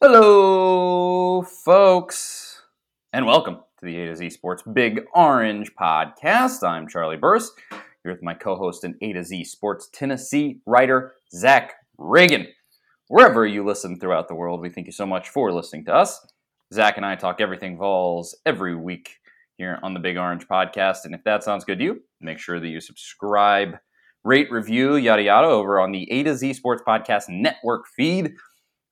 Hello, folks, and welcome to the A to Z Sports Big Orange podcast. I'm Charlie Burris, here with my co-host and A to Z Sports Tennessee writer, Zach Ragan. Wherever you listen throughout the world, we thank you so much for listening to us. Zach and I talk everything Vols every week here on the Big Orange podcast. And if that sounds good to you, make sure that you subscribe, rate, review, yada yada over on the A to Z Sports Podcast Network feed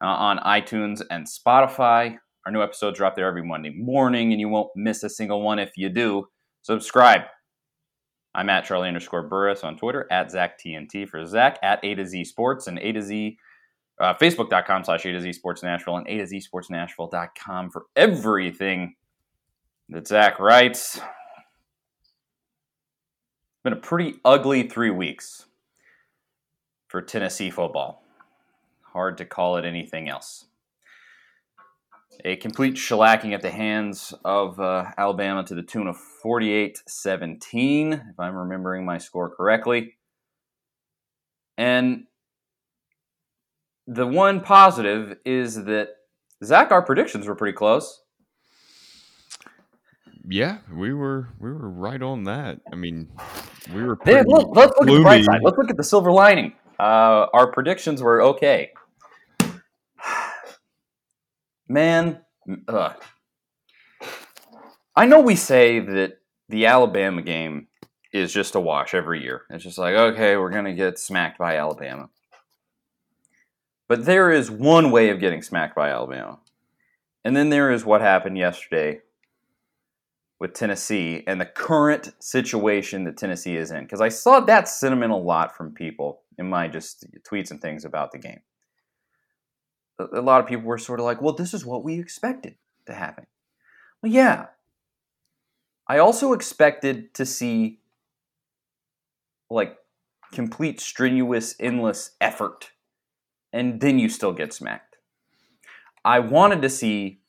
uh, on iTunes and Spotify. Our new episodes drop there every Monday morning, and you won't miss a single one if you do. Subscribe. I'm at Charlie underscore Burris on Twitter, at Zach TNT for Zach, at A to Z Sports, and A to Z, uh, Facebook.com slash A to Z Sports Nashville, and A to Z Sports Nashville.com for everything that Zach writes. It's been a pretty ugly three weeks for Tennessee football. Hard to call it anything else. A complete shellacking at the hands of uh, Alabama to the tune of 48 17, if I'm remembering my score correctly. And the one positive is that, Zach, our predictions were pretty close. Yeah, we were we were right on that. I mean, we were. Pretty look, let's look at the bright side. Let's look at the silver lining. Uh, our predictions were okay. Man, ugh. I know we say that the Alabama game is just a wash every year. It's just like, okay, we're going to get smacked by Alabama. But there is one way of getting smacked by Alabama. And then there is what happened yesterday with Tennessee and the current situation that Tennessee is in. Because I saw that sentiment a lot from people in my just tweets and things about the game. A lot of people were sort of like, well, this is what we expected to happen. Well, yeah. I also expected to see like complete strenuous, endless effort, and then you still get smacked. I wanted to see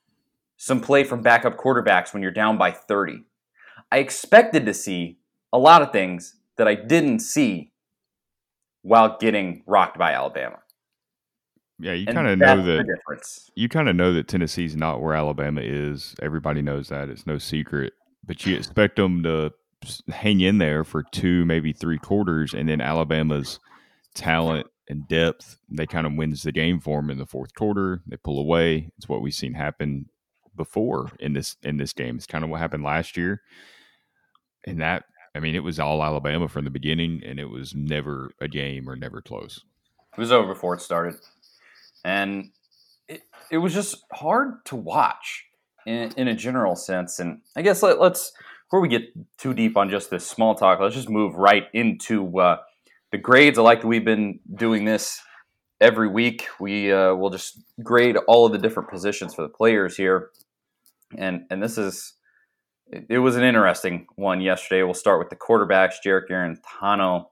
some play from backup quarterbacks when you're down by 30. I expected to see a lot of things that I didn't see while getting rocked by Alabama. Yeah, you kind of know that difference. you kind of know that Tennessee's not where Alabama is. Everybody knows that. It's no secret. But you expect them to hang in there for two, maybe three quarters, and then Alabama's talent and depth, they kind of wins the game for them in the fourth quarter. They pull away. It's what we've seen happen before in this in this game. It's kind of what happened last year. And that, I mean, it was all Alabama from the beginning, and it was never a game or never close. It was over before it started. And it, it was just hard to watch in, in a general sense. And I guess let, let's, before we get too deep on just this small talk, let's just move right into uh, the grades. I like that we've been doing this every week. We uh, will just grade all of the different positions for the players here. And, and this is, it, was an interesting one yesterday. We'll start with the quarterbacks, Jarrett Guarantano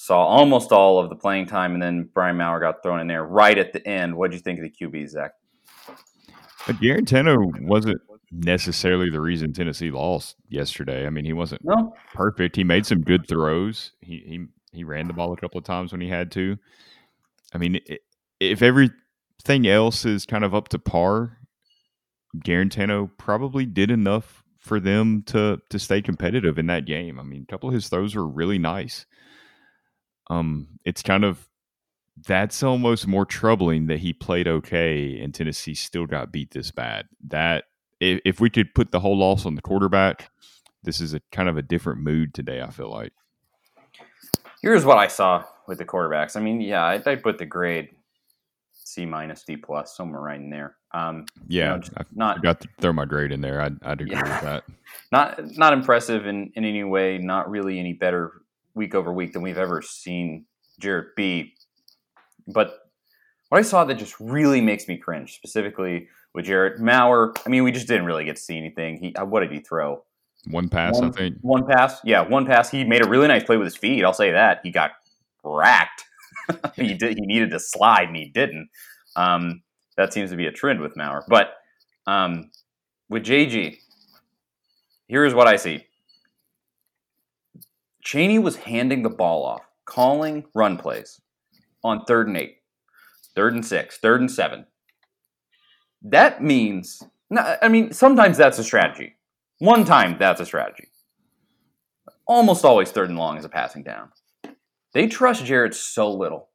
saw almost all of the playing time, and then Brian Maurer got thrown in there right at the end. What do you think of the QB, Zach? But Guarantano wasn't necessarily the reason Tennessee lost yesterday. I mean, he wasn't No, perfect. He made some good throws. He he he ran the ball a couple of times when he had to. I mean, if everything else is kind of up to par, Guarantano probably did enough for them to to stay competitive in that game. I mean, a couple of his throws were really nice. Um, it's kind of that's almost more troubling that he played okay and Tennessee still got beat this bad. That if, if we could put the whole loss on the quarterback, this is a kind of a different mood today. I feel like. here's what I saw with the quarterbacks. I mean, yeah, I, I put the grade C minus D plus somewhere right in there. Um, Yeah, know, just I not forgot to throw my grade in there. I'd, I'd agree Yeah. with that. not not impressive in, in any way. Not really any better week over week than we've ever seen Jarrett be. But what I saw that just really makes me cringe, specifically with Jarrett Maurer. I mean, we just didn't really get to see anything. He, uh, what did he throw? One pass, one, I think. One pass, yeah, one pass. He made a really nice play with his feet. I'll say that. He got racked. he did. He needed to slide, and he didn't. Um, that seems to be a trend with Maurer. But um, with JG, here's what I see. Chaney was handing the ball off, calling run plays on third and eight, third and six, third and seven. That means, I mean, sometimes that's a strategy. One time, that's a strategy. Almost always third and long is a passing down. They trust Jared so little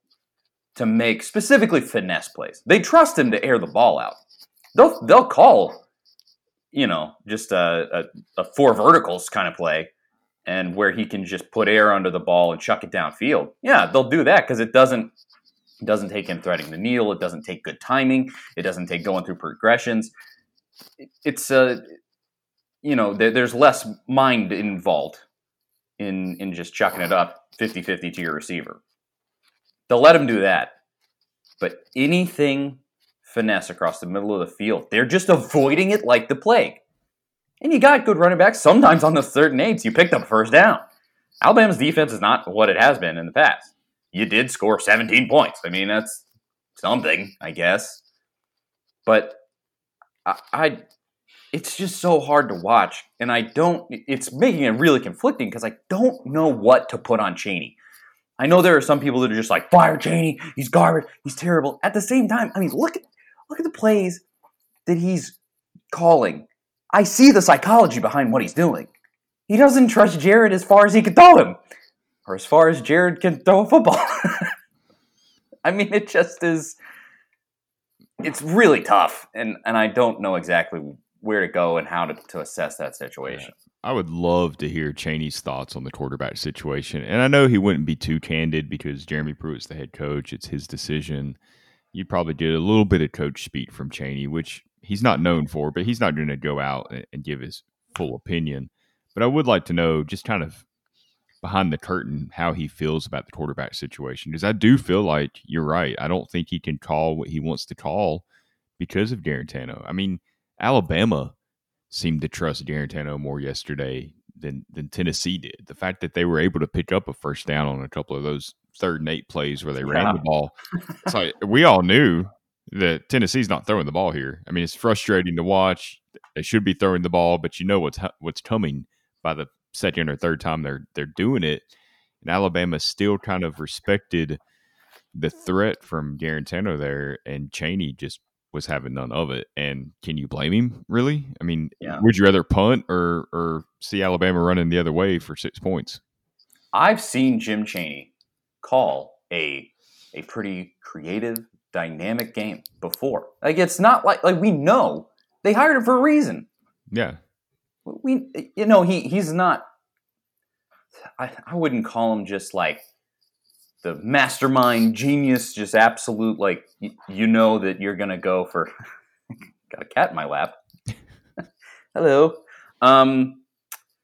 to make specifically finesse plays. They trust him to air the ball out. They'll they'll call, you know, just a, a, a four verticals kind of play, and where he can just put air under the ball and chuck it downfield. Yeah, they'll do that because it doesn't it doesn't take him threading the needle. It doesn't take good timing. It doesn't take going through progressions. It's a uh, you know there's less mind involved in in just chucking it up 50-50 to your receiver. They'll let him do that. But anything finesse across the middle of the field, they're just avoiding it like the plague. And you got good running backs. Sometimes on the third and eights, you picked up first down. Alabama's defense is not what it has been in the past. You did score 17 points. I mean, that's something, I guess. But I, I it's just so hard to watch. And I don't, it's making it really conflicting because I don't know what to put on Chaney. I know there are some people that are just like, fire Chaney, he's garbage, he's terrible. At the same time, I mean, look at look at the plays that he's calling. I see the psychology behind what he's doing. He doesn't trust Jared as far as he can throw him, or as far as Jared can throw a football. I mean, it just is. It's really tough, and and I don't know exactly where to go and how to, to assess that situation. I would love to hear Chaney's thoughts on the quarterback situation. And I know he wouldn't be too candid because Jeremy Pruitt's the head coach. It's his decision. You probably did a little bit of coach speak from Chaney, which he's not known for, but he's not going to go out and, and give his full opinion. But I would like to know just kind of behind the curtain how he feels about the quarterback situation because I do feel like you're right. I don't think he can call what he wants to call because of Guarantano. I mean, Alabama seemed to trust Guarantano more yesterday than than Tennessee did. The fact that they were able to pick up a first down on a couple of those third and eight plays where they yeah. ran the ball, it's like we all knew that Tennessee's not throwing the ball here. I mean, it's frustrating to watch. They should be throwing the ball, but you know what's what's coming by the second or third time they're they're doing it. And Alabama still kind of respected the threat from Guarantano there, and Chaney just was having none of it. And can you blame him? Really? I mean, yeah. would you rather punt or or see Alabama running the other way for six points? I've seen Jim Chaney call a a pretty creative, dynamic game before. Like it's not like like we know they hired him for a reason. Yeah. We you know he he's not. I, I wouldn't call him just like the mastermind genius, just absolute like y- you know that you're gonna go for. got a cat in my lap. Hello. Um,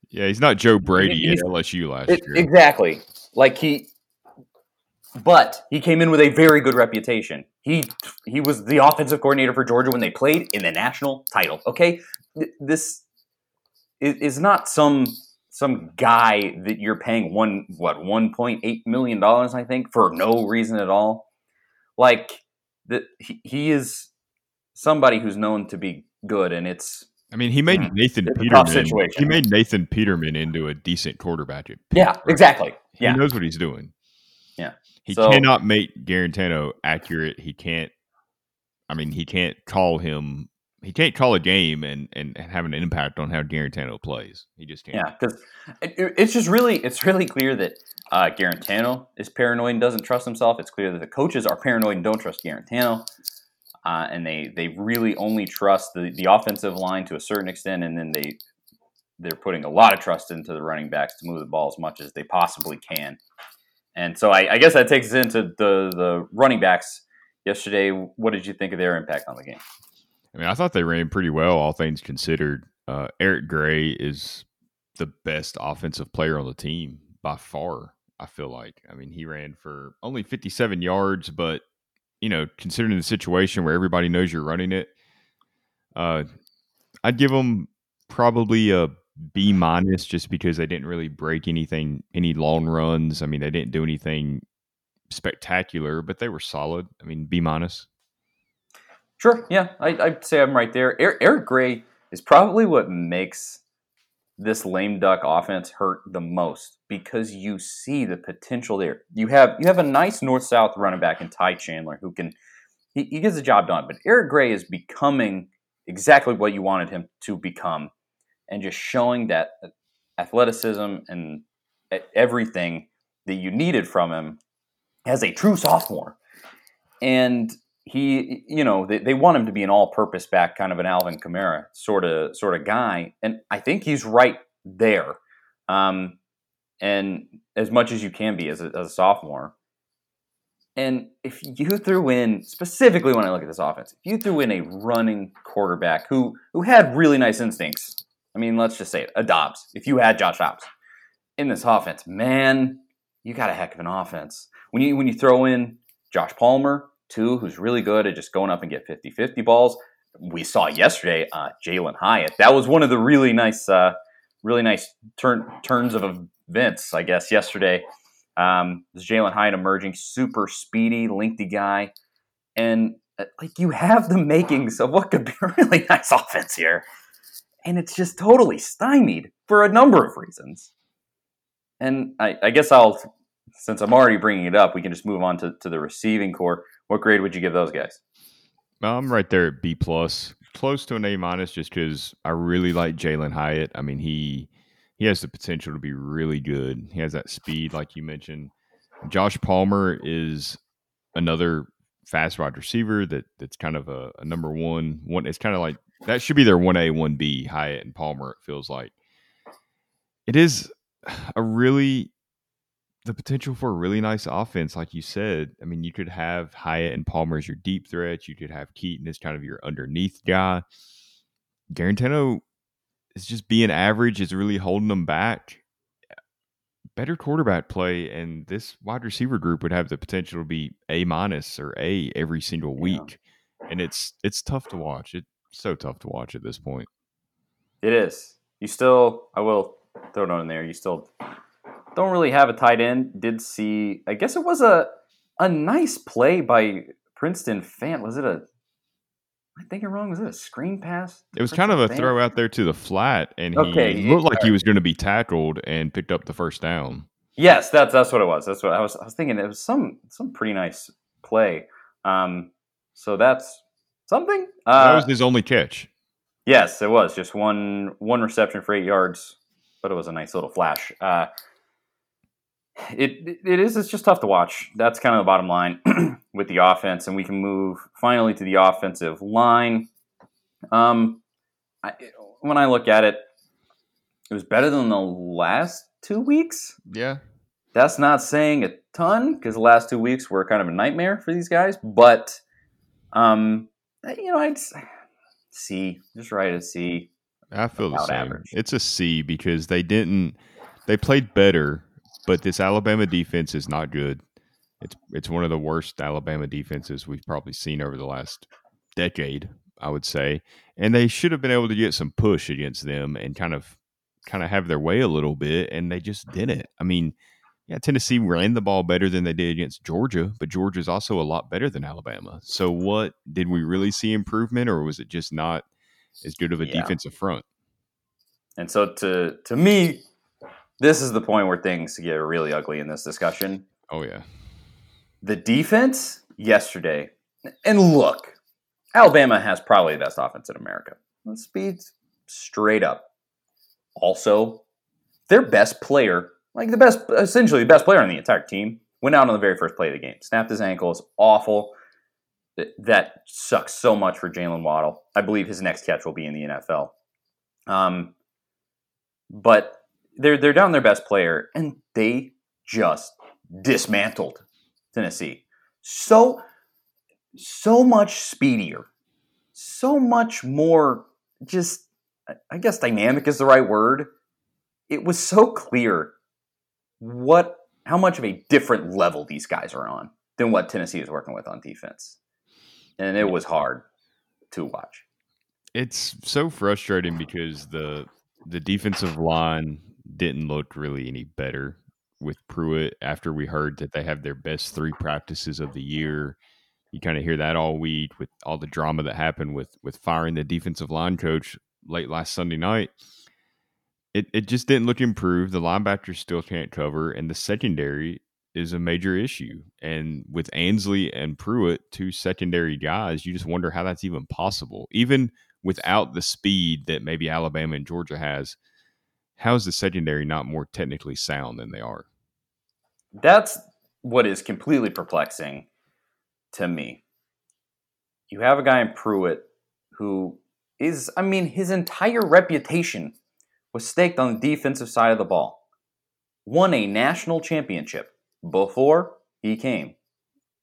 yeah, he's not Joe Brady at LSU last it, year. Exactly. Like he, but he came in with a very good reputation. He he was the offensive coordinator for Georgia when they played in the national title. Okay, this is not some some guy that you're paying one what one point eight million dollars, I think, for no reason at all. Like that, he, he is somebody who's known to be good, and it's. I mean, he made hmm, Nathan Peterman. He made Nathan Peterman into a decent quarterback. yeah, right? exactly. Yeah, he knows what he's doing. Yeah, he so, cannot make Guarantano accurate. He can't. I mean, he can't call him he can't call a game and, and have an impact on how Guarantano plays. He just can't. Yeah, because it, it's just really it's really clear that uh, Guarantano is paranoid and doesn't trust himself. It's clear that the coaches are paranoid and don't trust Guarantano, uh, and they they really only trust the the offensive line to a certain extent, and then they they're putting a lot of trust into the running backs to move the ball as much as they possibly can. And so I, I guess that takes us into the the running backs yesterday. What did you think of their impact on the game? I mean, I thought they ran pretty well, all things considered. Uh, Eric Gray is the best offensive player on the team by far. I feel like. I mean, he ran for only 57 yards, but you know, considering the situation where everybody knows you're running it, uh, I'd give them probably a B minus just because they didn't really break anything, any long runs. I mean, they didn't do anything spectacular, but they were solid. I mean, B minus. Sure. Yeah, I, would say I'm right there. Eric Gray is probably what makes this lame duck offense hurt the most because you see the potential there. You have you have a nice north south running back in Ty Chandler who can he, he gets the job done. But Eric Gray is becoming exactly what you wanted him to become, and just showing that athleticism and everything that you needed from him as a true sophomore. And he, you know, they, they want him to be an all-purpose back, kind of an Alvin Kamara sort of sort of guy, and I think he's right there. Um, and as much as you can be as a, as a sophomore. And if you threw in specifically when I look at this offense, if you threw in a running quarterback who who had really nice instincts, I mean, let's just say it, a Dobbs. If you had Josh Dobbs in this offense, man, you got a heck of an offense. When you when you throw in Josh Palmer, too, who's really good at just going up and get 50-50 balls. We saw yesterday uh, Jalin Hyatt. That was one of the really nice, uh, really nice turn turns of events, I guess, yesterday. Um, Jalin Hyatt emerging, super speedy, lengthy guy, and uh, like you have the makings of what could be a really nice offense here, and it's just totally stymied for a number of reasons. And I, I guess I'll since I'm already bringing it up, we can just move on to, to the receiving core. What grade would you give those guys? Well, I'm right there at B plus, close to an A minus, just because I really like Jalin Hyatt. I mean, he he has the potential to be really good. He has that speed, like you mentioned. Josh Palmer is another fast wide receiver that that's kind of a, a number one. One, it's kind of like that should be their one A, one B. Hyatt and Palmer. It feels like it is a really the potential for a really nice offense, like you said. I mean, you could have Hyatt and Palmer as your deep threats. You could have Keyton as kind of your underneath guy. Guarantano is just being average, is really holding them back. Better quarterback play, and this wide receiver group would have the potential to be A minus or A every single week. Yeah. And it's it's tough to watch. It's so tough to watch at this point. It is. You still, I will throw it on there. You still don't really have a tight end. Did see, I guess it was a a nice play by Princeton Fant. Was it a? I think I'm wrong. Was it a screen pass? It was Princeton kind of a Fant? throw out there to the flat, and he okay, looked like he was going to be tackled and picked up the first down. Yes, that's that's what it was. That's what I was. I was thinking. It was some some pretty nice play. Um, so that's something. Uh, that was his only catch. Yes, it was just one one reception for eight yards, but it was a nice little flash. Uh, it it is it's just tough to watch. That's kind of the bottom line with the offense, and we can move finally to the offensive line. Um, I, when I look at it, it was better than the last two weeks. Yeah, that's not saying a ton because the last two weeks were kind of a nightmare for these guys. But um, Uh, you know, I'd C, just write a C. I feel the same. Average. It's a C because they didn't. They played better but this Alabama defense is not good. It's it's one of the worst Alabama defenses we've probably seen over the last decade, I would say. And they should have been able to get some push against them and kind of kind of have their way a little bit, and they just didn't. I mean, yeah, Tennessee ran the ball better than they did against Georgia, but Georgia's also a lot better than Alabama. So what did we really see improvement or was it just not as good of a yeah. defensive front? And so to to me, this is the point where things get really ugly in this discussion. Oh yeah. The defense yesterday, and look, Alabama has probably the best offense in America. Let's be straight up. Also, their best player, like the best, essentially the best player on the entire team, went out on the very first play of the game. Snapped his ankle. Is awful. That sucks so much for Jaylen Waddle. I believe his next catch will be in the NFL. Um, but they're they're down their best player, and they just dismantled Tennessee. So so much speedier, so much more. Just I guess dynamic is the right word. It was so clear what how much of a different level these guys are on than what Tennessee is working with on defense. And it was hard to watch. It's so frustrating because the the defensive line didn't look really any better with Pruitt after we heard that they have their best three practices of the year. You kind of hear that all week with all the drama that happened with with firing the defensive line coach late last Sunday night. It it just didn't look improved. The linebackers still can't cover, and the secondary is a major issue. And with Ansley and Pruitt, two secondary guys, you just wonder how that's even possible. Even without the speed that maybe Alabama and Georgia has, how is the secondary not more technically sound than they are? That's what is completely perplexing to me. You have a guy in Pruitt who is, I mean, his entire reputation was staked on the defensive side of the ball. Won a national championship before he came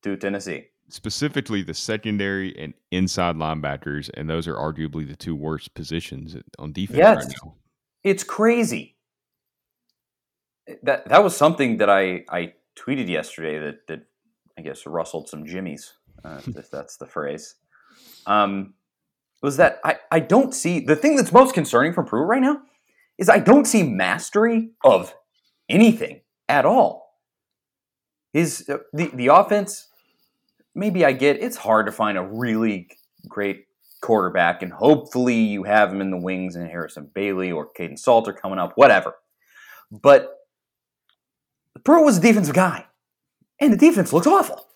to Tennessee. Specifically, the secondary and inside linebackers, and those are arguably the two worst positions on defense yes. right now. It's crazy. That that was something that I, I tweeted yesterday that, that I guess rustled some jimmies, uh, if that's the phrase. Um, was that I, I don't see the thing that's most concerning from Pruitt right now is I don't see mastery of anything at all. His uh, the the offense, maybe I get it's hard to find a really great quarterback, and hopefully you have him in the wings and Harrison Bailey or Kaidon Salter coming up, whatever. But Pruitt was a defensive guy, and the defense looks awful.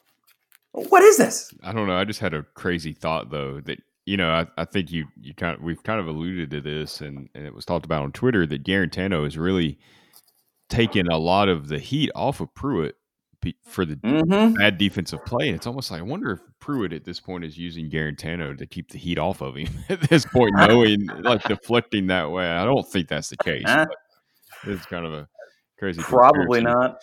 What is this? I don't know. I just had a crazy thought though that you know I, I think you you kind of we've kind of alluded to this and, and it was talked about on Twitter that Guarantano is really taken a lot of the heat off of Pruitt for the Mm-hmm. bad defensive play. And it's almost like I wonder if Pruitt at this point is using Guarantano to keep the heat off of him at this point, knowing like deflecting that way. I don't think that's the case. Huh? but It's kind of a crazy. Probably not.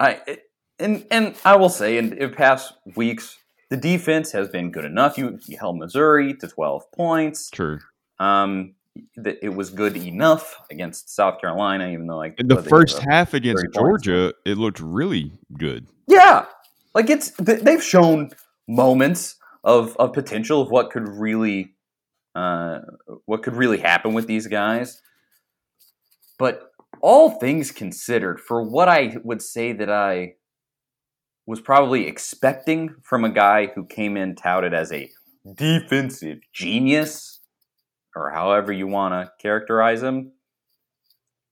I and and I will say in, in past weeks the defense has been good enough. You, you held Missouri to twelve points. True. Um, that it was good enough against South Carolina, even though like In the first half against 30 points. Georgia, it looked really good. Yeah, like it's th- they've shown moments of of potential of what could really, uh, what could really happen with these guys. But all things considered, for what I would say that I was probably expecting from a guy who came in touted as a defensive genius, or however you want to characterize him,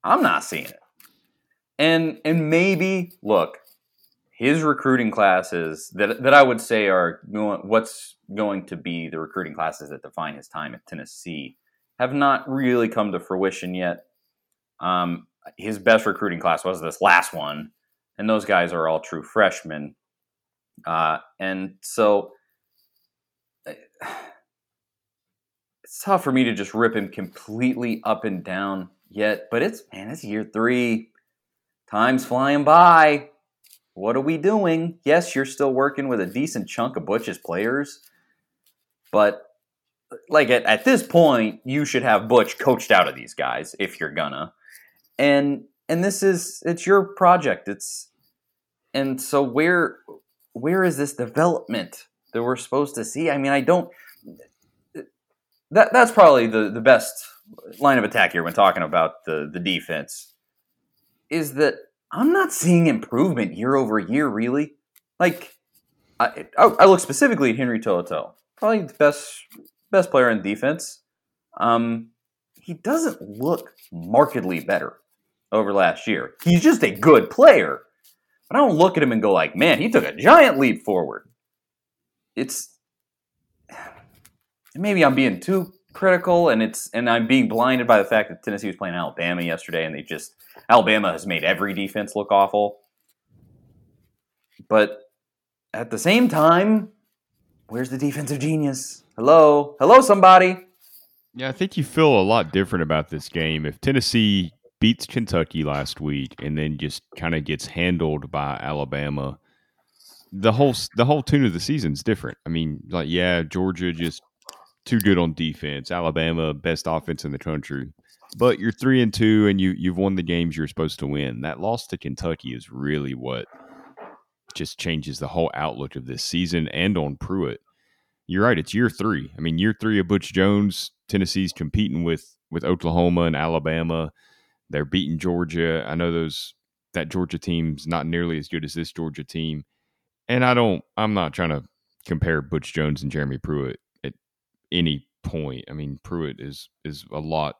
I'm not seeing it. And and maybe look, his recruiting classes that that I would say are what's going to be the recruiting classes that define his time at Tennessee have not really come to fruition yet. Um, his best recruiting class was this last one, and those guys are all true freshmen. Uh, and so eh, it's tough for me to just rip him completely up and down yet. But it's man, it's year three. Time's flying by. What are we doing? Yes, you're still working with a decent chunk of Butch's players, but like at, at this point, you should have Butch coached out of these guys if you're gonna. And and this is it's your project. It's and so where where is this development that we're supposed to see? I mean, I don't that that's probably the, the best line of attack here when talking about the, the defense is that I'm not seeing improvement year over year, really. Like, I, I, look specifically at Henry Toto, probably the best best player in defense. Um, he doesn't look markedly better over last year. He's just a good player, but I don't look at him and go like, man, he took a giant leap forward. It's maybe I'm being too critical, and it's and I'm being blinded by the fact that Tennessee was playing Alabama yesterday, and they just Alabama has made every defense look awful. But at the same time, where's the defensive genius? Hello, hello, somebody. Yeah, I think you feel a lot different about this game if Tennessee beats Kentucky last week and then just kind of gets handled by Alabama. The whole the whole tune of the season's different. I mean, like yeah, Georgia just too good on defense. Alabama best offense in the country. But you're 3 and 2 and you you've won the games you're supposed to win. That loss to Kentucky is really what just changes the whole outlook of this season and on Pruitt. You're right. It's year three. I mean, year three of Butch Jones. Tennessee's competing with with Oklahoma and Alabama. They're beating Georgia. I know those that Georgia team's not nearly as good as this Georgia team. And I don't. I'm not trying to compare Butch Jones and Jeremy Pruitt at any point. I mean, Pruitt is is a lot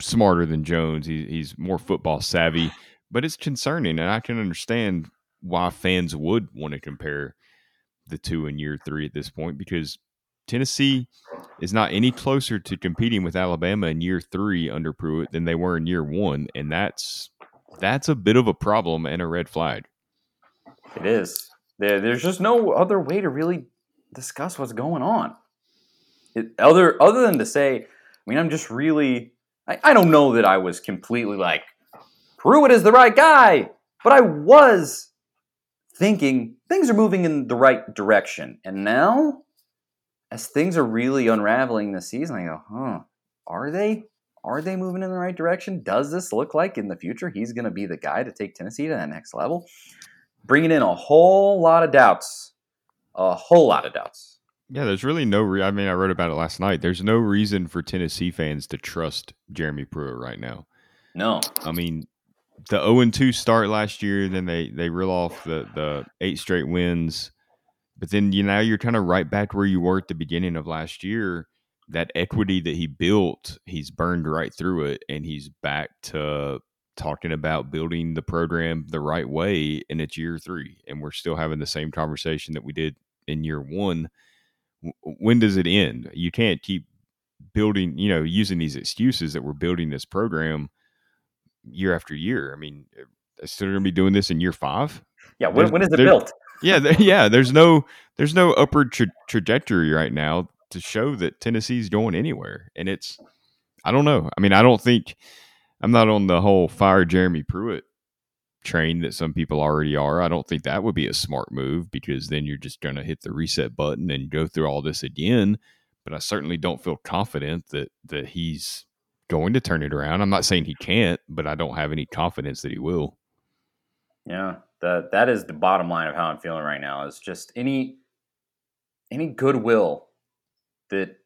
smarter than Jones. He, he's more football savvy, but it's concerning, and I can understand why fans would want to compare the two in year three at this point because Tennessee is not any closer to competing with Alabama in year three under Pruitt than they were in year one, and that's that's a bit of a problem and a red flag. It is. There, there's just no other way to really discuss what's going on. It, other other than to say, I mean, I'm just really. I, I don't know that I was completely like Pruitt is the right guy, but I was thinking things are moving in the right direction, and now as things are really unraveling this season, I go, huh, are they? Are they moving in the right direction? Does this look like in the future he's going to be the guy to take Tennessee to that next level? Bringing in a whole lot of doubts. A whole lot of doubts. Yeah, there's really no. Re- I mean, I wrote about it last night. There's no reason for Tennessee fans to trust Jeremy Pruitt right now. No, I mean, the 0 2 start last year, then they they reel off the the eight straight wins. But then you now you're kind of right back where you were at the beginning of last year. That equity that he built, he's burned right through it, and he's back to talking about building the program the right way. And it's year three, and we're still having the same conversation that we did in year one. When does it end? You can't keep building, you know, using these excuses that we're building this program year after year. I mean, eh, still going to be doing this in year five. Yeah, when, when is it built? Yeah, there, yeah. There's no there's no upward tra- trajectory right now to show that Tennessee's going anywhere, and it's I don't know. I mean, I don't think I'm not on the whole fire Jeremy Pruitt train that some people already are. I don't think that would be a smart move because then you're just going to hit the reset button and go through all this again. But I certainly don't feel confident that that he's going to turn it around. I'm not saying he can't, but I don't have any confidence that he will. Yeah, that that is the bottom line of how I'm feeling right now. Is just any any goodwill that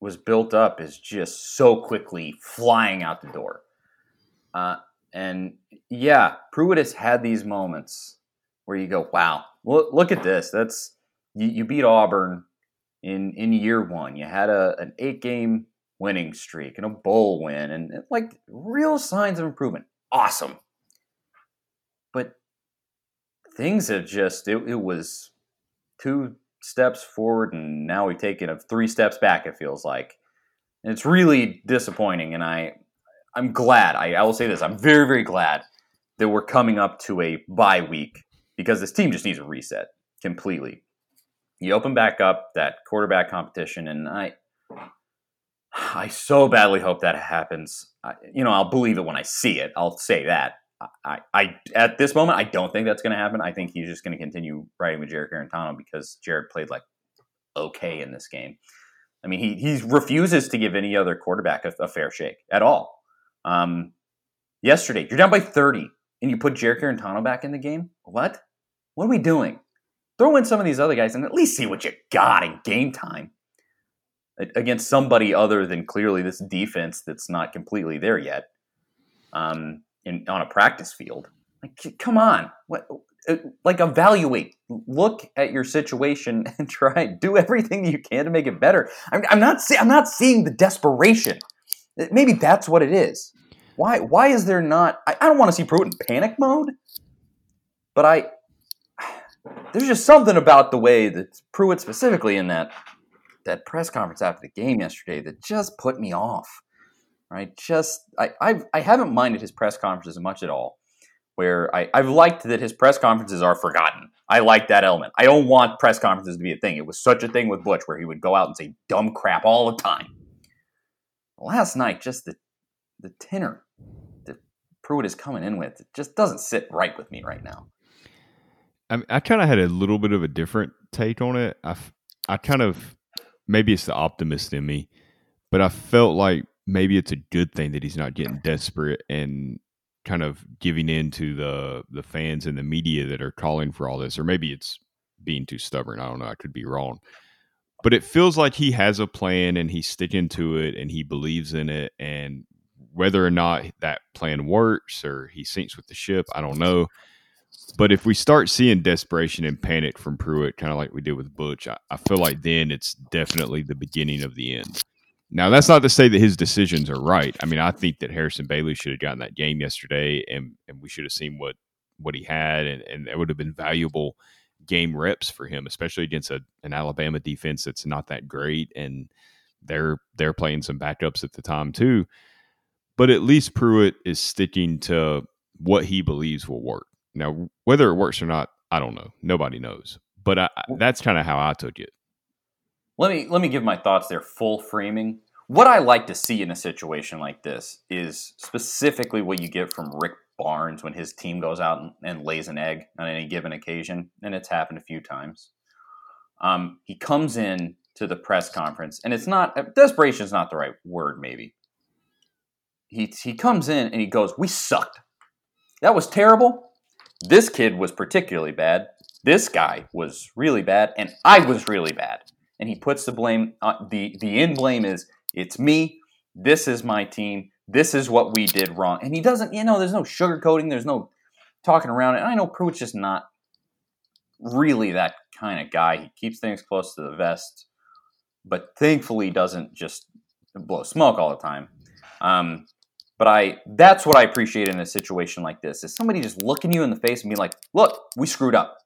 was built up is just so quickly flying out the door. Uh, and yeah, Pruitt has had these moments where you go, "Wow, look, look at this! That's you, you beat Auburn in in year one. You had a an eight game winning streak and a bowl win, and like real signs of improvement. Awesome. Things have just it, it was two steps forward and now we've taken a three steps back it feels like. And it's really disappointing and i i'm glad I, I will say this i'm very very glad that we're coming up to a bye week because this team just needs a reset completely. You open back up that quarterback competition and i i so badly hope that happens. I, you know i'll believe it when i see it i'll say that I, I at this moment I don't think that's going to happen. I think he's just going to continue riding with Jarrett Guarantano because Jared played like okay in this game. I mean, he he refuses to give any other quarterback a, a fair shake at all. Um, yesterday, you're down by 30, and you put Jarrett Guarantano back in the game. What? What are we doing? Throw in some of these other guys and at least see what you got in game time against somebody other than clearly this defense that's not completely there yet. Um, in on a practice field. Like, come on, what? Uh, like, evaluate, look at your situation, and try do everything you can to make it better. I'm, I'm not. See, I'm not seeing the desperation. Maybe that's what it is. Why? Why is there not? I, I don't want to see Pruitt in panic mode, but I. There's just something about the way that Pruitt specifically in that that press conference after the game yesterday that just put me off right? Just I I've, I haven't minded his press conferences much at all. Where I, I've liked that his press conferences are forgotten. I like that element. I don't want press conferences to be a thing. It was such a thing with Butch where he would go out and say dumb crap all the time. Last night, just the the tenor that Pruitt is coming in with, it just doesn't sit right with me right now. I, I kind of had a little bit of a different take on it. I, I kind of maybe it's the optimist in me, but I felt like maybe it's a good thing that he's not getting desperate and kind of giving in to the the fans and the media that are calling for all this, or maybe it's being too stubborn. I don't know. I could be wrong. But it feels like he has a plan and he's sticking to it and he believes in it. And whether or not that plan works or he sinks with the ship, I don't know. But if we start seeing desperation and panic from Pruitt, kind of like we did with Butch, I, I feel like then it's definitely the beginning of the end. Now, that's not to say that his decisions are right. I mean, I think that Harrison Bailey should have gotten that game yesterday, and, and we should have seen what what he had, and, and it would have been valuable game reps for him, especially against a, an Alabama defense that's not that great, and they're they're playing some backups at the time too. But at least Pruitt is sticking to what he believes will work. Now, whether it works or not, I don't know. Nobody knows. But I, that's kind of how I took it. Let me let me give my thoughts there. Full framing. What I like to see in a situation like this is specifically what you get from Rick Barnes when his team goes out and, and lays an egg on any given occasion, and it's happened a few times. Um, he comes in to the press conference, and it's not desperation is not the right word, maybe. He he comes in and he goes, "We sucked. That was terrible. This kid was particularly bad. This guy was really bad, and I was really bad." And he puts the blame. Uh, the the in blame is it's me. This is my team. This is what we did wrong. And he doesn't. You know, there's no sugarcoating. There's no talking around it. I know Pruitt's just not really that kind of guy. He keeps things close to the vest, but thankfully doesn't just blow smoke all the time. Um, but I that's what I appreciate in a situation like this is somebody just looking you in the face and being like, "Look, we screwed up.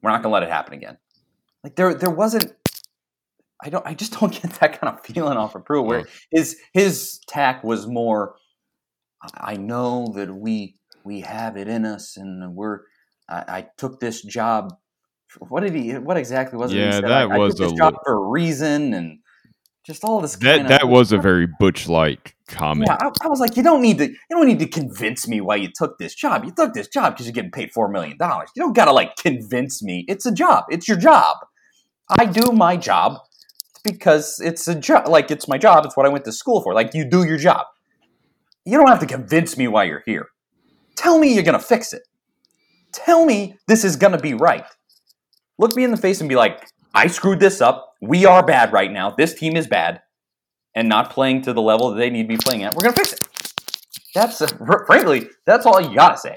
We're not going to let it happen again." Like there there wasn't I don't I just don't get that kind of feeling off of Pruitt where his his tack was more I know that we we have it in us and we're I, I took this job what did he what exactly was it yeah that I, was I a job for a reason and just all this that that was a very butch like comment. Yeah I, I, was like you don't need to you don't need to convince me why you took this job. You took this job because you're getting paid four million dollars. You don't gotta like convince me. It's a job. It's your job. I do my job because it's a job. Like it's my job. It's what I went to school for. Like you do your job. You don't have to convince me why you're here. Tell me you're gonna fix it. Tell me this is gonna be right. Look me in the face and be like, I screwed this up. We are bad right now. This team is bad and not playing to the level that they need to be playing at. We're gonna fix it. That's frankly, that's all you gotta say.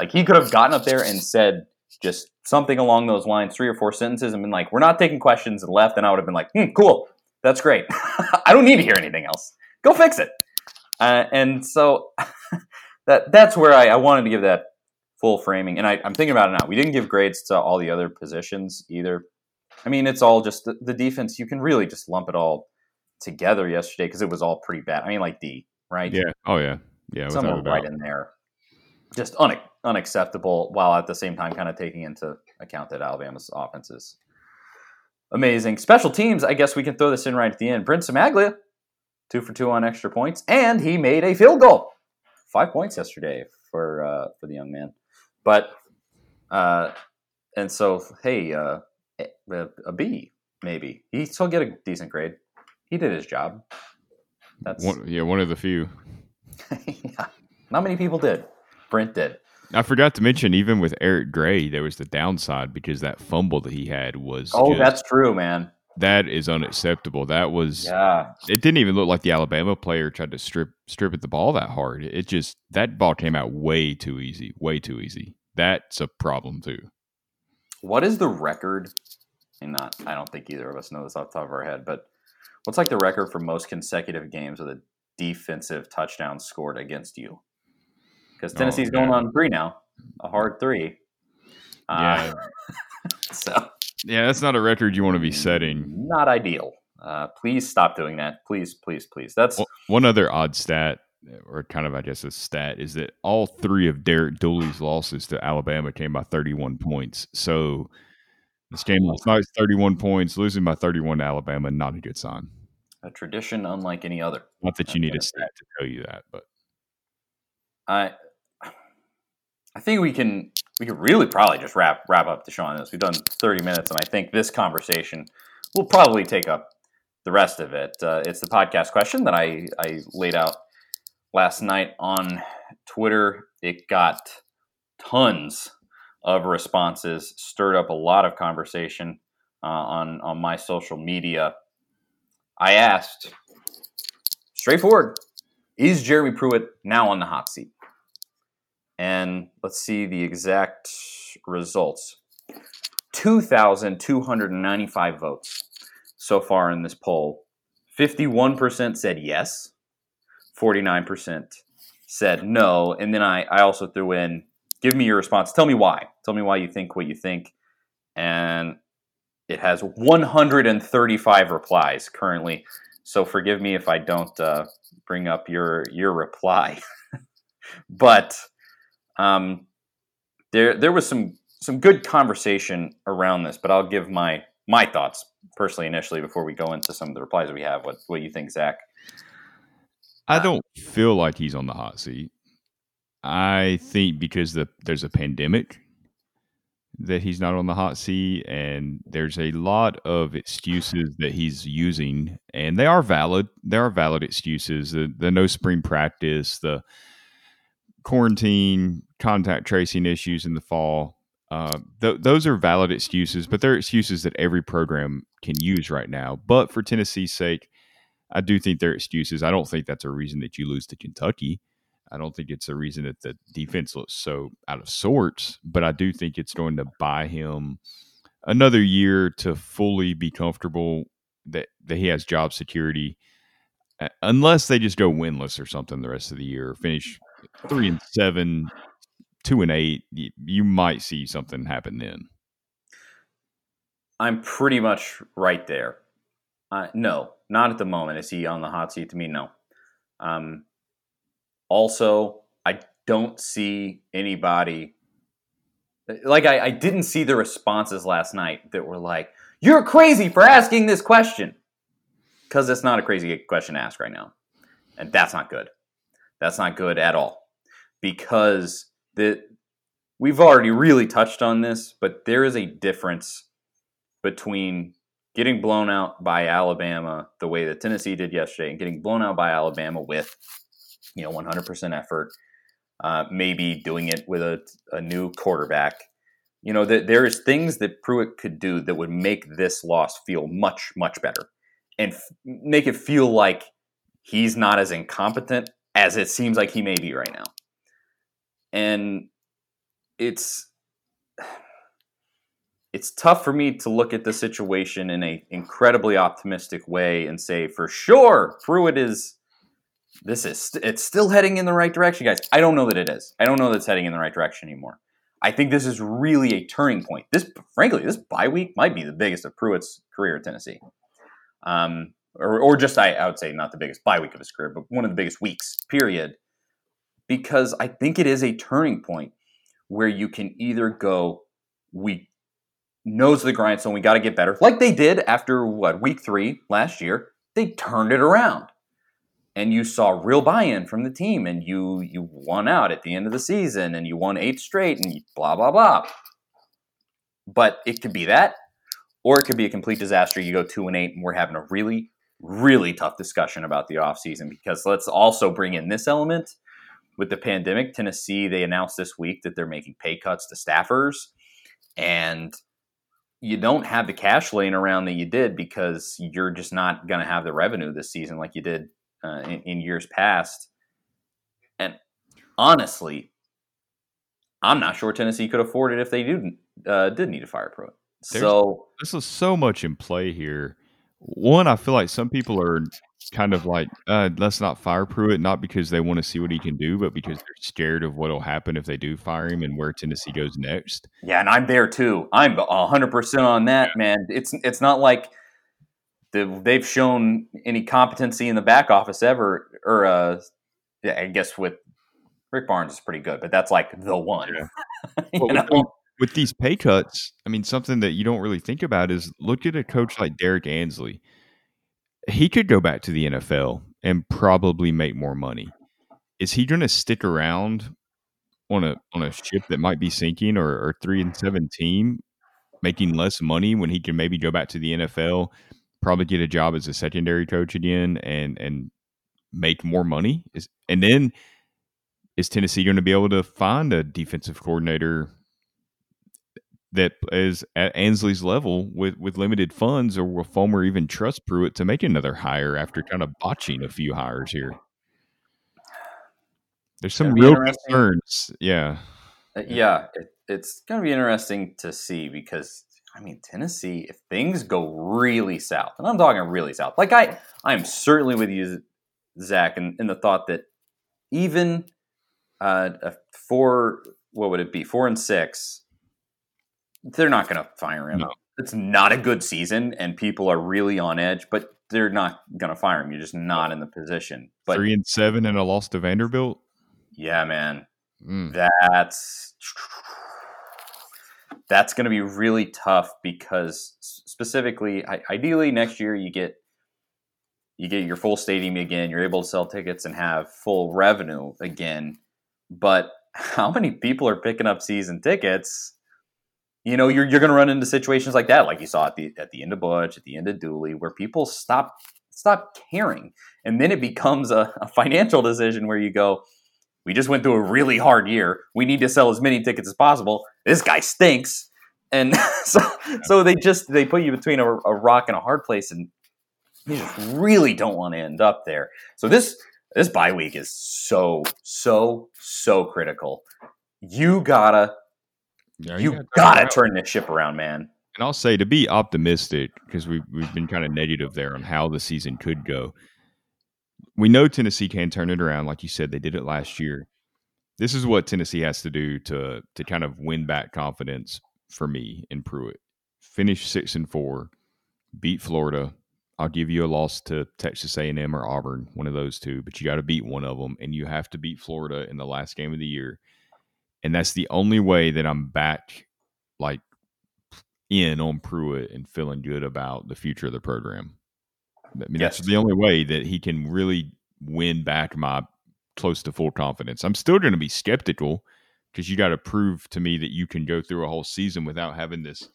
Like he could have gotten up there and said just something along those lines, three or four sentences, and been like, "We're not taking questions," and left, and I would have been like, hmm, "Cool, that's great. I don't need to hear anything else. Go fix it." Uh, and so that that's where I, I, wanted to give that full framing. And I, am thinking about it now. We didn't give grades to all the other positions either. I mean, it's all just the, the defense. You can really just lump it all together yesterday because it was all pretty bad. I mean, like D, right? Yeah. Oh yeah. Yeah. Someone right in there. Just un- unacceptable while at the same time kind of taking into account that Alabama's offense is amazing. Special teams, I guess we can throw this in right at the end. Brent Cimaglia, two for two on extra points, and he made a field goal. Five points yesterday for uh, for the young man. But uh, and so hey, uh, a B maybe he still get a decent grade. He did his job. That's one, yeah, one of the few. yeah, not many people did. Brent did. I forgot to mention, even with Eric Gray, there was the downside because that fumble that he had was. Oh, just, that's true, man. That is unacceptable. That was. Yeah. It didn't even look like the Alabama player tried to strip strip at the ball that hard. It just that ball came out way too easy, way too easy. That's a problem too. What is the record? And not, I don't think either of us know this off the top of our head, but what's like the record for most consecutive games with a defensive touchdown scored against you? Because oh, Tennessee's oh, going on three now, a hard three. Uh, yeah. so yeah, that's not a record you want to be setting. Not ideal. Uh, please stop doing that. Please, please, please. That's one other odd stat, or kind of I guess a stat, is that all three of Derek Dooley's losses to Alabama came by 31 points. So this game last night 31 points, losing by 31 to Alabama, not a good sign. A tradition unlike any other. Not that you need a stat to tell you that, but I I think we can we could really probably just wrap wrap up the show on this. We've done 30 minutes, and I think this conversation will probably take up the rest of it. Uh, it's the podcast question that I I laid out last night on Twitter. It got tons of responses, stirred up a lot of conversation uh, on on my social media. I asked, straightforward, is Jeremy Pruitt now on the hot seat? And let's see the exact results. 2,295 votes so far in this poll. 51% said yes, 49% said no. And then I, I also threw in, give me your response. Tell me why. Tell me why you think what you think. And it has 135 replies currently. So forgive me if I don't uh, bring up your your reply. but um, there there was some some good conversation around this. But I'll give my my thoughts personally initially before we go into some of the replies that we have. What what you think, Zach? I don't feel like he's on the hot seat. I think because the there's a pandemic that he's not on the hot seat, and there's a lot of excuses that he's using, and they are valid. There are valid excuses. The, the no spring practice, the quarantine, contact tracing issues in the fall. Uh, th- those are valid excuses, but they're excuses that every program can use right now. But for Tennessee's sake, I do think they're excuses. I don't think that's a reason that you lose to Kentucky. I don't think it's a reason that the defense looks so out of sorts, but I do think it's going to buy him another year to fully be comfortable that, that he has job security, uh, unless they just go winless or something the rest of the year, finish three and seven, two and eight. You, you might see something happen then. I'm pretty much right there. Uh, no, not at the moment. Is he on the hot seat? To me, no. Um, also, I don't see anybody like I, I didn't see the responses last night that were like, "You're crazy for asking this question," because it's not a crazy question to ask right now, and that's not good. That's not good at all, because the we've already really touched on this, but there is a difference between getting blown out by Alabama the way that Tennessee did yesterday and getting blown out by Alabama with you know 100% effort uh, maybe doing it with a, a new quarterback. You know that there is things that pruitt could do that would make this loss feel much much better and f- make it feel like he's not as incompetent as it seems like he may be right now and it's it's tough for me to look at the situation in a incredibly optimistic way and say for sure Pruitt is this is it's still heading in the right direction, guys. I don't know that it is. I don't know that it's heading in the right direction anymore. I think this is really a turning point. This, frankly, this bye week might be the biggest of Pruitt's career at Tennessee, um, or, or just I, I would say not the biggest bye week of his career, but one of the biggest weeks. Period. Because I think it is a turning point where you can either go, we to the grindstone, we got to get better, like they did after what week three last year. They turned it around and you saw real buy-in from the team and you you won out at the end of the season and you won eight straight and blah blah blah but it could be that or it could be a complete disaster you go two and eight and we're having a really really tough discussion about the offseason because let's also bring in this element with the pandemic tennessee they announced this week that they're making pay cuts to staffers and you don't have the cash laying around that you did because you're just not going to have the revenue this season like you did uh, in, in, years past. And honestly, I'm not sure Tennessee could afford it if they do uh, did need a fire Pruitt. So this is so much in play here. One, I feel like some people are kind of like, uh, let's not fire Pruitt, not because they want to see what he can do, but because they're scared of what'll happen if they do fire him and where Tennessee goes next. Yeah, and I'm there too. I'm 100% on that, man. It's it's not like the, they've shown any competency in the back office ever, or uh, yeah, I guess with Rick Barnes is pretty good, but that's like the one. Yeah. well, with, with, these pay cuts, I mean, something that you don't really think about is look at a coach like Derrick Ansley. He could go back to the NFL and probably make more money. Is he going to stick around on a on a ship that might be sinking or, or three and seven team, making less money when he can maybe go back to the NFL? probably get a job as a secondary coach again and and make more money is and then is Tennessee going to be able to find a defensive coordinator that is at Ansley's level with, with limited funds, or will Fulmer even trust Pruitt to make another hire after kind of botching a few hires here? There's some real concerns. Yeah. Uh, yeah, it, it's going to be interesting to see because I mean Tennessee, if things go really south, and I'm talking really south, like I, I am certainly with you, Zach, in, in the thought that even uh, four, what would it be, four and six, they're not going to fire him. No. It's not a good season, and people are really on edge, but they're not going to fire him. You're just not in the position. But three and seven and a loss to Vanderbilt. Yeah, man, mm. that's that's going to be really tough because specifically, ideally next year you get you get your full stadium again. You're able to sell tickets and have full revenue again. But how many people are picking up season tickets? You know, you're, you're going to run into situations like that, like you saw at the at the end of Butch, at the end of Dooley, where people stop stop caring, and then it becomes a, a financial decision where you go, we just went through a really hard year. We need to sell as many tickets as possible. This guy stinks. And so, so they just they put you between a, a rock and a hard place, and you just really don't want to end up there. So this this bye week is so so so critical. You gotta you, you gotta, gotta turn this ship around, man. And I'll say to be optimistic because we've we've been kind of negative there on how the season could go we know Tennessee can turn it around. Like you said, they did it last year. This is what Tennessee has to do to to kind of win back confidence for me in Pruitt. Finish six and four, beat Florida. I'll give you a loss to Texas A&M or Auburn, one of those two, but you got to beat one of them, and you have to beat Florida in the last game of the year. And that's the only way that I'm back, like in on Pruitt and feeling good about the future of the program. I mean, yes. that's the only way that he can really win back my close to full confidence. I'm still going to be skeptical because you got to prove to me that you can go through a whole season without having this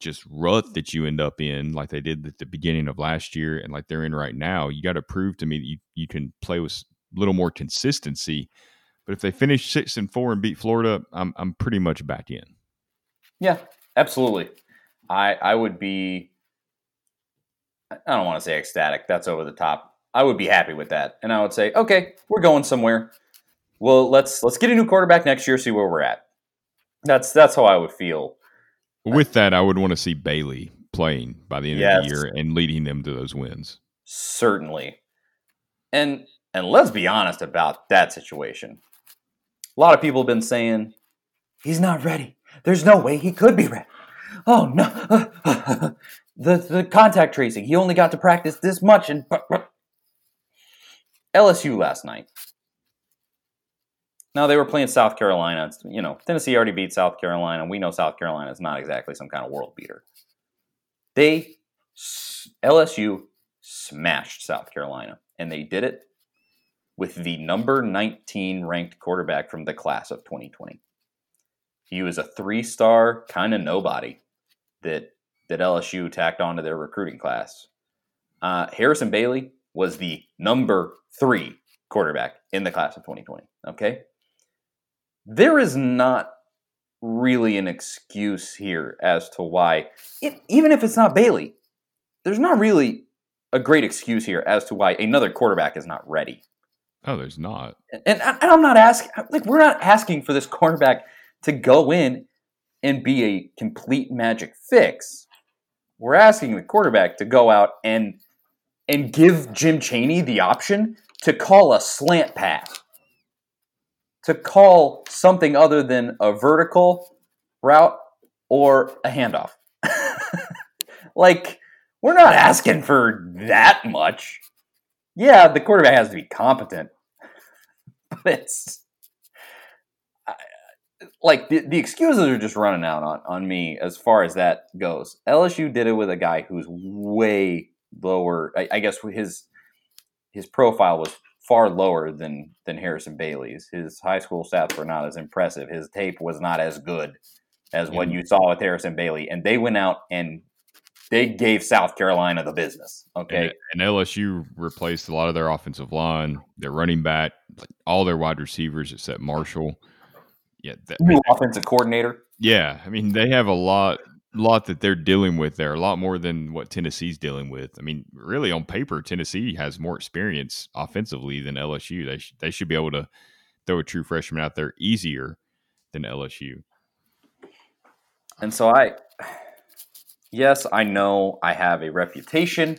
just rut that you end up in, like they did at the beginning of last year and like they're in right now. You got to prove to me that you, you can play with a little more consistency. But if they finish six and four and beat Florida, I'm I'm pretty much back in. Yeah, absolutely. I I would be I don't want to say ecstatic. That's over the top. I would be happy with that, and I would say, okay, we're going somewhere. Well, let's let's get a new quarterback next year. See where we're at. That's that's how I would feel. With that, I would want to see Bailey playing by the end yes. of the year and leading them to those wins. Certainly, and and let's be honest about that situation. A lot of people have been saying he's not ready. There's no way he could be ready. Oh no! the the contact tracing. He only got to practice this much and LSU last night. Now they were playing South Carolina. You know, Tennessee already beat South Carolina. We know South Carolina is not exactly some kind of world beater. They LSU smashed South Carolina, and they did it with the number 19 ranked quarterback from the class of 2020. He was a three-star kind of nobody that that LSU tacked onto their recruiting class. Uh, Harrison Bailey was the number three quarterback in the class of 2020. Okay. There is not really an excuse here as to why, it, even if it's not Bailey, there's not really a great excuse here as to why another quarterback is not ready. Oh, there's not. And, and I'm not asking, like, we're not asking for this cornerback to go in and be a complete magic fix. We're asking the quarterback to go out and and give Jim Chaney the option to call a slant pass, to call something other than a vertical route or a handoff. like, we're not asking for that much. Yeah, the quarterback has to be competent, but it's like the, the excuses are just running out on, on me as far as that goes. LSU did it with a guy who's way lower. I, I guess his his profile was far lower than than Harrison Bailey's. His high school stats were not as impressive. His tape was not as good as what you saw with Harrison Bailey. And they went out and they gave South Carolina the business. Okay, and, and, LSU replaced a lot of their offensive line, their running back, all their wide receivers except Marshall. Yeah, that, new offensive coordinator. Yeah, I mean they have a lot, lot that they're dealing with there, a lot more than what Tennessee's dealing with. I mean, really on paper, Tennessee has more experience offensively than LSU. They sh- they should be able to throw a true freshman out there easier than LSU. And so I, yes, I know I have a reputation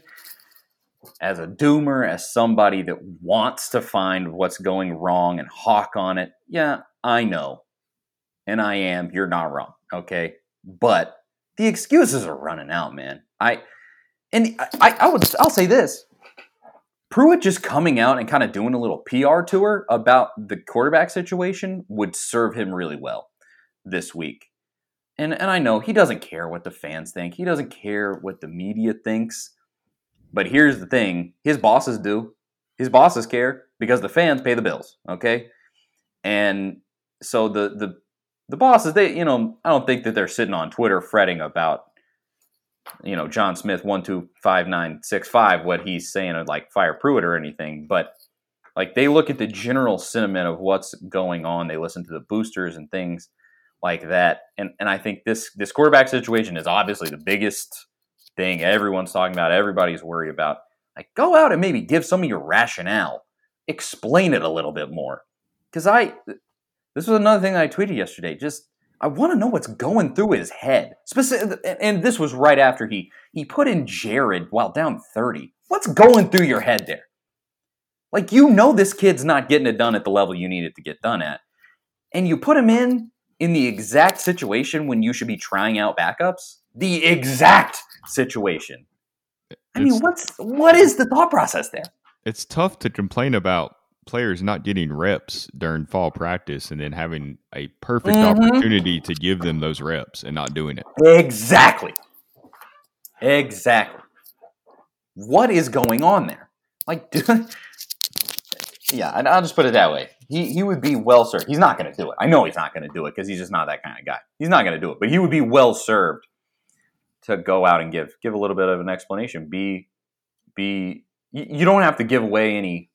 as a doomer, as somebody that wants to find what's going wrong and hawk on it. Yeah, I know. And I am. You're not wrong. Okay. But the excuses are running out, man. I, and I, I would, I'll say this. Pruitt just coming out and kind of doing a little PR tour about the quarterback situation would serve him really well this week. And and I know he doesn't care what the fans think. He doesn't care what the media thinks. But here's the thing, his bosses do. His bosses care because the fans pay the bills, okay? And so the the the bosses, they, you know, I don't think that they're sitting on Twitter fretting about you know, John Smith one two five nine six five, what he's saying or like fire Pruitt or anything, but like they look at the general sentiment of what's going on. They listen to the boosters and things like that. And and I think this this quarterback situation is obviously the biggest thing everyone's talking about, everybody's worried about. Like go out and maybe give some of your rationale. Explain it a little bit more. Cuz I this was another thing that I tweeted yesterday. Just I want to know what's going through his head. Specific, and this was right after he he put in Jarrett while down 30. What's going through your head there? Like you know this kid's not getting it done at the level you need it to get done at. And you put him in in the exact situation when you should be trying out backups. The exact situation. I mean, what's what is the thought process there? It's tough to complain about players not getting reps during fall practice and then having a perfect mm-hmm. opportunity to give them those reps and not doing it. Exactly. Exactly. What is going on there? Like, yeah, I'll just put it that way. He, he would be well served. He's not going to do it. I know he's not going to do it because he's just not that kind of guy. He's not going to do it, but he would be well served to go out and give give a little bit of an explanation. Be be you don't have to give away any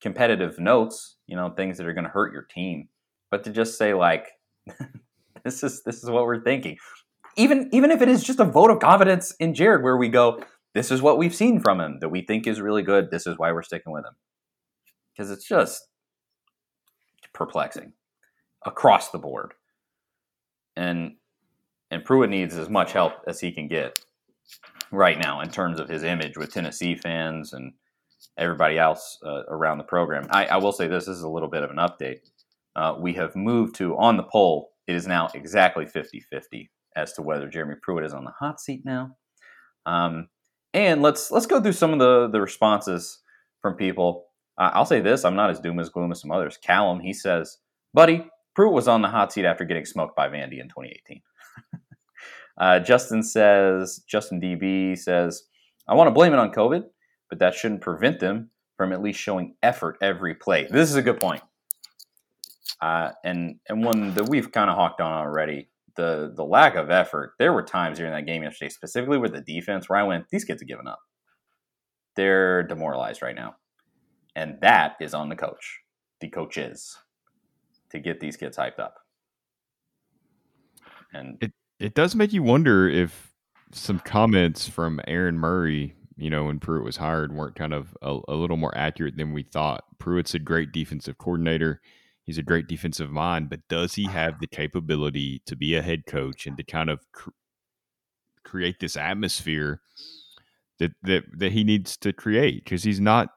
competitive notes, you know, things that are going to hurt your team, but to just say like, this is this is what we're thinking. Even even if it is just a vote of confidence in Jarrett, where we go, this is what we've seen from him that we think is really good. This is why we're sticking with him because it's just perplexing across the board, and and Pruitt needs as much help as he can get right now in terms of his image with Tennessee fans and everybody else uh, around the program. I, I, will say this, this is a little bit of an update. Uh, we have moved to on the poll. It is now exactly 50 50 as to whether Jeremy Pruitt is on the hot seat now. Um, and let's let's go through some of the, the responses from people. Uh, I'll say this: I'm not as doom as gloom as some others. Callum, he says, "Buddy, Pruitt was on the hot seat after getting smoked by Vandy in 2018." uh, Justin says, Justin DB says, "I want to blame it on COVID but that shouldn't prevent them from at least showing effort every play. This is a good point. Uh, and and one that we've kind of hawked on already, the the lack of effort. There were times during that game yesterday, specifically with the defense, where I went, these kids are giving up. They're demoralized right now, and that is on the coach, the coaches, to get these kids hyped up. And it it does make you wonder if some comments from Aaron Murray you know, when Pruitt was hired weren't kind of a, a, little more accurate than we thought. Pruitt's a great defensive coordinator. He's a great defensive mind, but does he have the capability to be a head coach and to kind of cr- create this atmosphere that, that, that he needs to create? Because he's not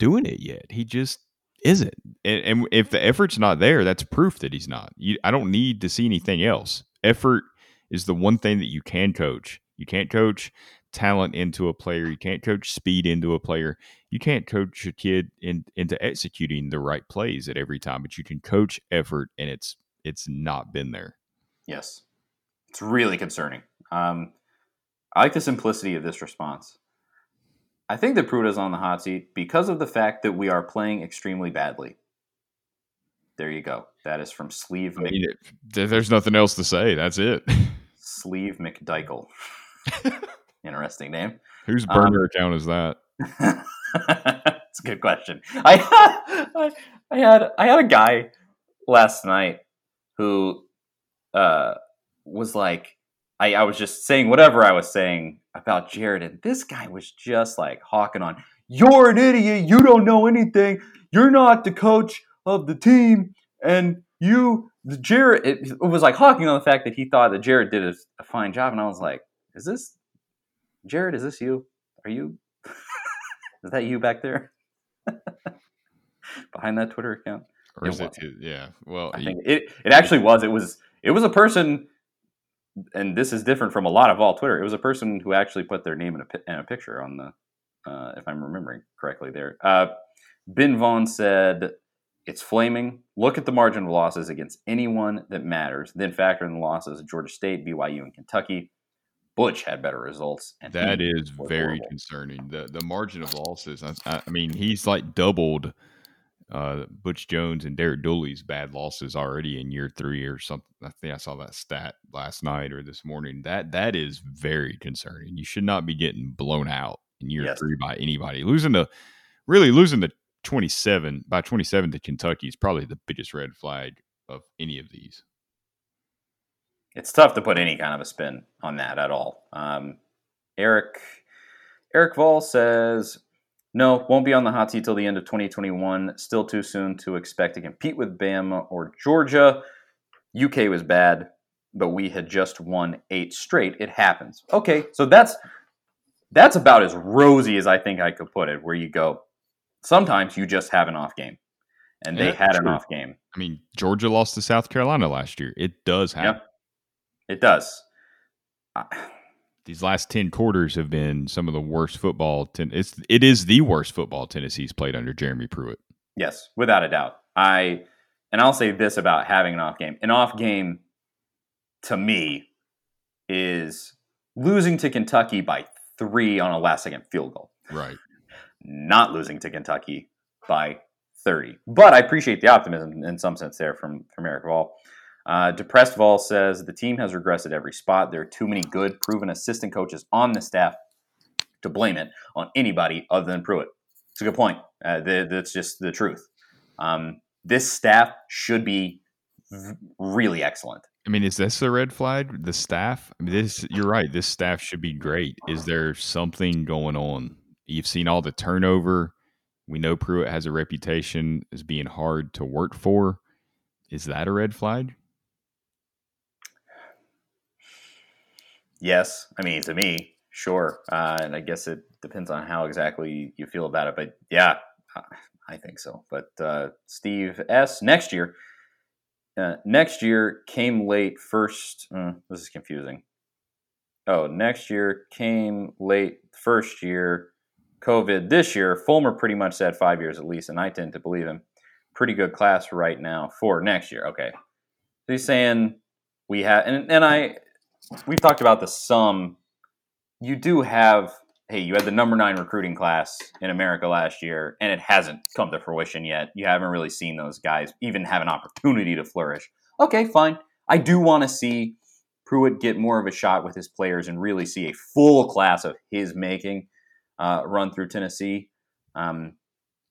doing it yet. He just isn't. And, and, if the effort's not there, that's proof that he's not. You, I don't need to see anything else. Effort is the one thing that you can coach. You can't coach talent into a player. You can't coach speed into a player. You can't coach a kid in, into executing the right plays at every time, but you can coach effort, and it's it's not been there. Yes, it's really concerning. Um, I like the simplicity of this response. I think that Pruitt is on the hot seat because of the fact that we are playing extremely badly. There you go. That is from Sleeve. Mc- there's nothing else to say. That's it. Sleeve McDykel. Interesting name. Whose Um, burner account is that? It's a good question. I, I I had I had a guy last night who uh was like I, I was just saying whatever I was saying about Jarrett, and this guy was just like hawking on, You're an idiot, you don't know anything, you're not the coach of the team, and you the Jarrett it, was like hawking on the fact that he thought that Jarrett did a, a fine job, and I was like, Is this Jarrett, is this you? Are you is that you back there? Behind that Twitter account? Or It is it? Yeah. Well, I you- think it, it actually was. It was it was a person, and this is different from a lot of all Twitter. It was a person who actually put their name in a, in a picture on the, uh, if I'm remembering correctly. There, uh, Ben Vaughn said, "It's flaming. Look at the margin of losses against anyone that matters. Then factor in the losses of Georgia State, BYU, and Kentucky. Butch had better results, and That is very horrible. concerning. The the margin of losses. I I mean, he's like doubled uh, Butch Jones and Derek Dooley's bad losses already in year three or something. I think I saw that stat last night or this morning. That that is very concerning. You should not be getting blown out in year Yes. three by anybody. Losing to really losing to twenty seven by twenty seven to Kentucky is probably the biggest red flag of any of these. it's tough to put any kind of a spin on that at all. Um, Eric Eric Vol says, "No, won't be on the hot seat till the end of 2021. Still too soon to expect to compete with Bama or Georgia. UK was bad, but we had just won eight straight. It happens. Okay, so that's that's about as rosy as I think I could put it. Where you go, sometimes you just have an off game, and they Yeah, had an off game. I mean, Georgia lost to South Carolina last year. It does happen. It does." I- these last 10 quarters have been some of the worst football ten- it's it is the worst football Tennessee's played under Jeremy Pruitt. Yes, without a doubt. I and I'll say this about having an off game. An off game to me is losing to Kentucky by 3 on a last second field goal. Right. Not losing to Kentucky by 30. But I appreciate the optimism in some sense there from from Eric Vall. Uh, Depressed Vol says the team has regressed at every spot. There are too many good, proven assistant coaches on the staff to blame it on anybody other than Pruitt. It's a good point. Uh, th- that's just the truth. Um, this staff should be v- really excellent. I mean, is this a red flag? The staff? I mean, this you're right. This staff should be great. Is there something going on? You've seen all the turnover. We know Pruitt has a reputation as being hard to work for. Is that a red flag? Yes, I mean to me, sure, uh, and I guess it depends on how exactly you feel about it. But yeah, I think so. But uh, Steve S. next year, uh, next year came late. First, uh, this is confusing. Oh, next year came late. First year, COVID. This year, Fulmer pretty much said five years at least, and I tend to believe him. Pretty good class right now for next year. Okay, so he's saying we have, and and I we've talked about the sum. You do have, hey, you had the number nine recruiting class in America last year, and it hasn't come to fruition yet. You haven't really seen those guys even have an opportunity to flourish. Okay, fine. I do want to see Pruitt get more of a shot with his players and really see a full class of his making uh, run through Tennessee. Um,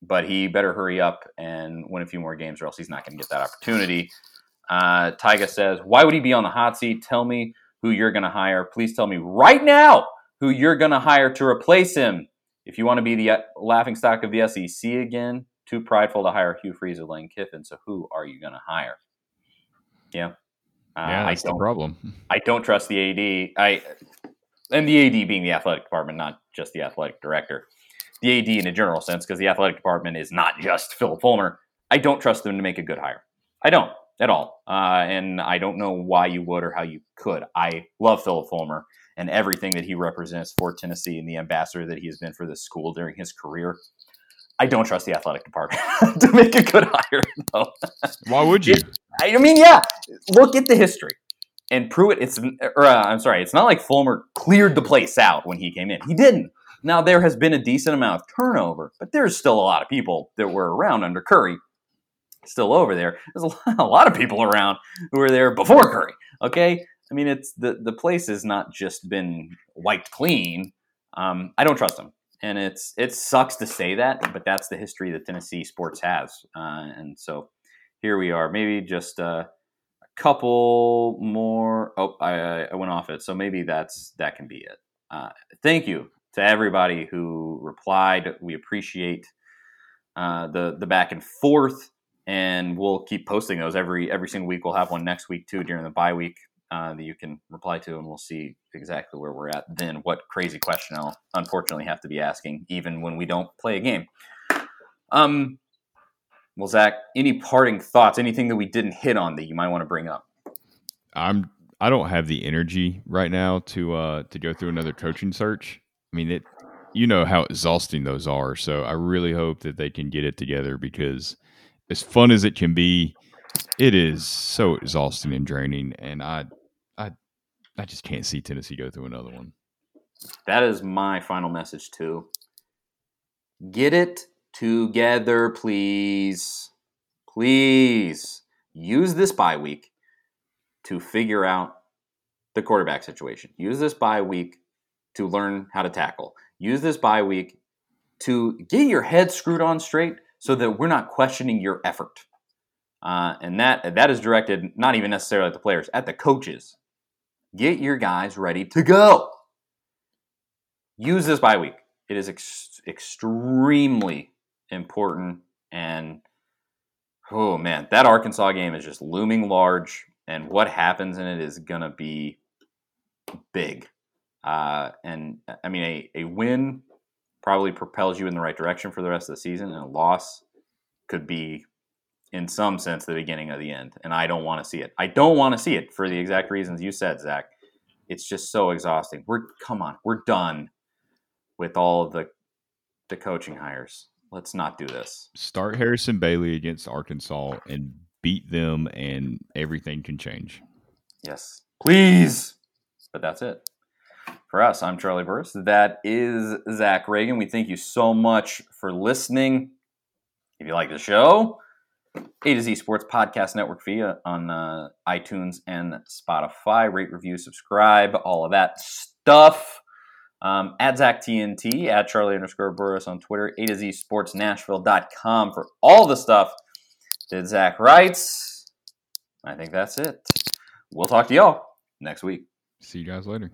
but he better hurry up and win a few more games, or else he's not going to get that opportunity. Uh, Tyga says, "Why would he be on the hot seat? Tell me who you're going to hire. Please tell me right now who you're going to hire to replace him. If you want to be the uh, laughing stock of the SEC again, too prideful to hire Hugh Freeze or Lane Kiffin. So who are you going to hire? Yeah, uh, yeah, I that's the problem. I don't trust the AD. I and the AD being the athletic department, not just the athletic director. The AD in a general sense, because the athletic department is not just Phil Fulmer. I don't trust them to make a good hire. I don't at all, uh, and I don't know why you would or how you could. I love Phillip Fulmer and everything that he represents for Tennessee and the ambassador that he has been for this school during his career. I don't trust the athletic department to make a good hire, though. Why would you? I mean, yeah, look at the history. And Pruitt, it's or uh, I'm sorry, it's not like Fulmer cleared the place out when he came in. He didn't. Now there has been a decent amount of turnover, but there's still a lot of people that were around under Currie still over there. There's a lot, of people around who were there before Currie. Okay, I mean, it's the the place has not just been wiped clean. Um, I don't trust them, and it's it sucks to say that, but that's the history that Tennessee sports has, uh, and so here we are. Maybe just uh, a couple more. Oh, I, I went off it, so maybe that's that can be it. Uh, thank you to everybody who replied. We appreciate uh, the the back and forth, and we'll keep posting those every every single week. We'll have one next week too during the bye week uh, that you can reply to, and we'll see exactly where we're at then. What crazy question I'll unfortunately have to be asking, even when we don't play a game. Um, well, Zach, any parting thoughts? Anything that we didn't hit on that you might want to bring up? I'm I don't have the energy right now to uh to go through another coaching search. I mean it you know how exhausting those are. So I really hope that they can get it together because as fun as it can be, it is so exhausting and draining and I I I just can't see Tennessee go through another one. That is my final message too. Get it together, please. Please use this bye week to figure out the quarterback situation. Use this bye week to learn how to tackle. Use this bye week to get your head screwed on straight so that we're not questioning your effort. Uh, and that that is directed not even necessarily at the players, at the coaches. Get your guys ready to go. Use this bye week. It is ex- extremely important. And oh man, that Arkansas game is just looming large, and what happens in it is to be big. Uh, and I mean, a, a win probably propels you in the right direction for the rest of the season, and a loss could be, in some sense, the beginning of the end. And I don't want to see it. I don't want to see it for the exact reasons you said, Zach. It's just so exhausting. We're come on, we're done with all of the the coaching hires. Let's not do this. Start Harrison Bailey against Arkansas and beat them, and everything can change. Yes, please. But that's it. For us, I'm Charlie Burris. That is Zach Ragan. We thank you so much for listening. If you like the show, A to Z Sports Podcast Network via on uh, iTunes and Spotify. Rate, review, subscribe, all of that stuff. Um, at Zach TNT, at Charlie underscore Burris on Twitter, A to Z Sports Nashville.com for all the stuff that Zach writes. I think that's it. We'll talk to y'all next week. See you guys later.